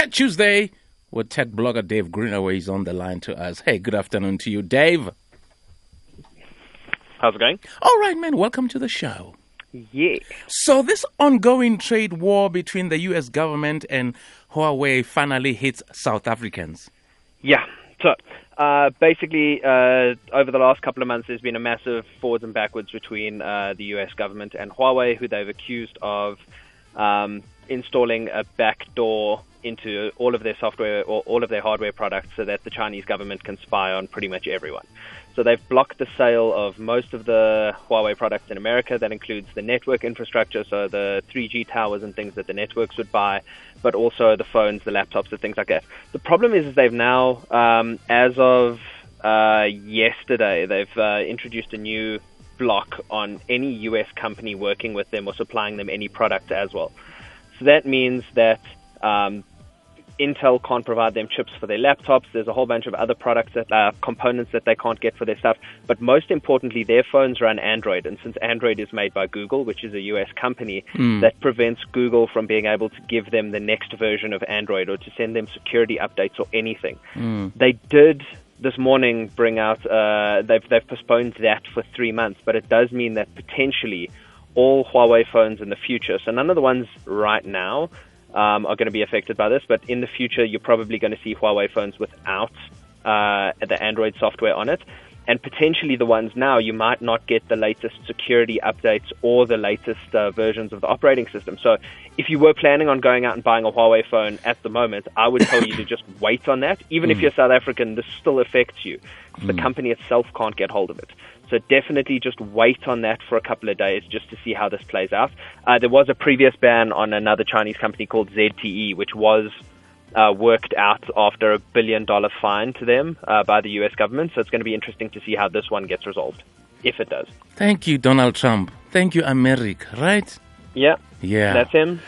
Tech Tuesday with tech blogger Dave Greenaway is on the line to us. Hey, good afternoon to you, Dave. How's it going? All right, man. Welcome to the show. Yeah. So, this ongoing trade war between the U.S. government and Huawei finally hits South Africans. Yeah. So, uh, basically, uh, over the last couple of months, there's been a massive forwards and backwards between uh, the U.S. government and Huawei, who they've accused of um, installing a backdoor into all of their software or all of their hardware products so that the Chinese government can spy on pretty much everyone. So they've blocked the sale of most of the Huawei products in America. That includes the network infrastructure, so the 3G towers and things that the networks would buy, but also the phones, the laptops, the things like that. The problem is, is they've now, um, as of uh, yesterday, they've uh, introduced a new block on any US company working with them or supplying them any product as well. So that means that um, Intel can't provide them chips for their laptops. There's a whole bunch of other products that uh, components that they can't get for their stuff. But most importantly, their phones run Android, and since Android is made by Google, which is a U.S. company, mm. that prevents Google from being able to give them the next version of Android or to send them security updates or anything. Mm. They did this morning bring out. Uh, they've they've postponed that for three months, but it does mean that potentially all Huawei phones in the future. So none of the ones right now um, are going to be affected by this. But in the future, you're probably going to see Huawei phones without uh, the Android software on it. And potentially the ones now, you might not get the latest security updates or the latest uh, versions of the operating system. So if you were planning on going out and buying a Huawei phone at the moment, I would tell you to just wait on that. Even mm. if you're South African, this still affects you. Mm. The company itself can't get hold of it. So definitely just wait on that for a couple of days just to see how this plays out. Uh, there was a previous ban on another Chinese company called ZTE, which was uh, worked out after a billion dollar fine to them uh, by the US government. So it's going to be interesting to see how this one gets resolved, if it does. Thank you, Donald Trump. Thank you, America, right? Yeah. Yeah. That's him.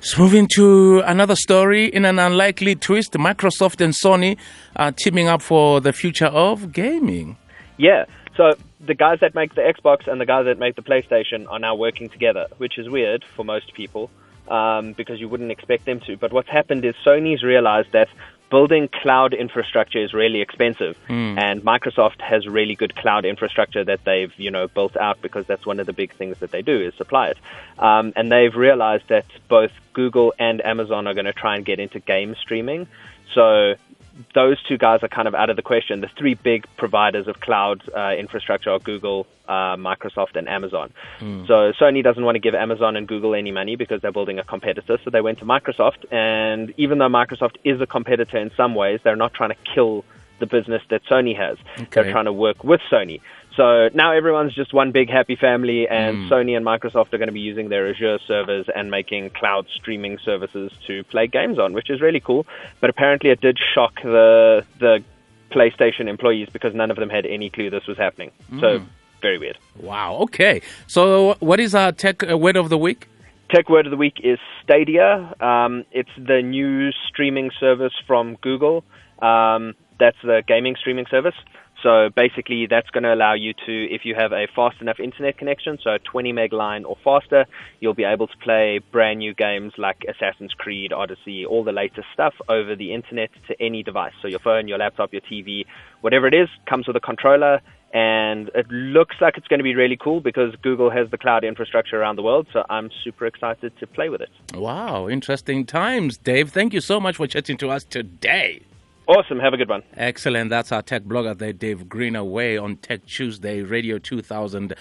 So moving to another story. In an unlikely twist, Microsoft and Sony are teaming up for the future of gaming. Yeah. So the guys that make the Xbox and the guys that make the PlayStation are now working together, which is weird for most people um, because you wouldn't expect them to. But what's happened is Sony's realized that building cloud infrastructure is really expensive, mm. and Microsoft has really good cloud infrastructure that they've you know built out because that's one of the big things that they do is supply it. Um, and they've realized that both Google and Amazon are going to try and get into game streaming. So those two guys are kind of out of the question. The three big providers of cloud uh, infrastructure are Google, uh, Microsoft, and Amazon. Mm. So Sony doesn't want to give Amazon and Google any money because they're building a competitor. So they went to Microsoft, and even though Microsoft is a competitor in some ways, they're not trying to kill the business that Sony has. Okay. They're trying to work with Sony. So now everyone's just one big happy family, and mm. Sony and Microsoft are going to be using their Azure servers and making cloud streaming services to play games on, which is really cool. But apparently, it did shock the the PlayStation employees because none of them had any clue this was happening. Mm. So very weird. Wow. Okay. So what is our tech uh, word of the week? Tech word of the week is Stadia. Um, it's the new streaming service from Google. Um, that's the gaming streaming service. So basically, that's going to allow you to, if you have a fast enough internet connection, so a 20 meg line or faster, you'll be able to play brand new games like Assassin's Creed, Odyssey, all the latest stuff over the internet to any device. So your phone, your laptop, your TV, whatever it is, comes with a controller. And it looks like it's going to be really cool because Google has the cloud infrastructure around the world. So I'm super excited to play with it. Wow, interesting times. Dave, thank you so much for chatting to us today. Awesome. Have a good one. Excellent. That's our tech blogger there, Dave Greenaway on Tech Tuesday Radio 2000.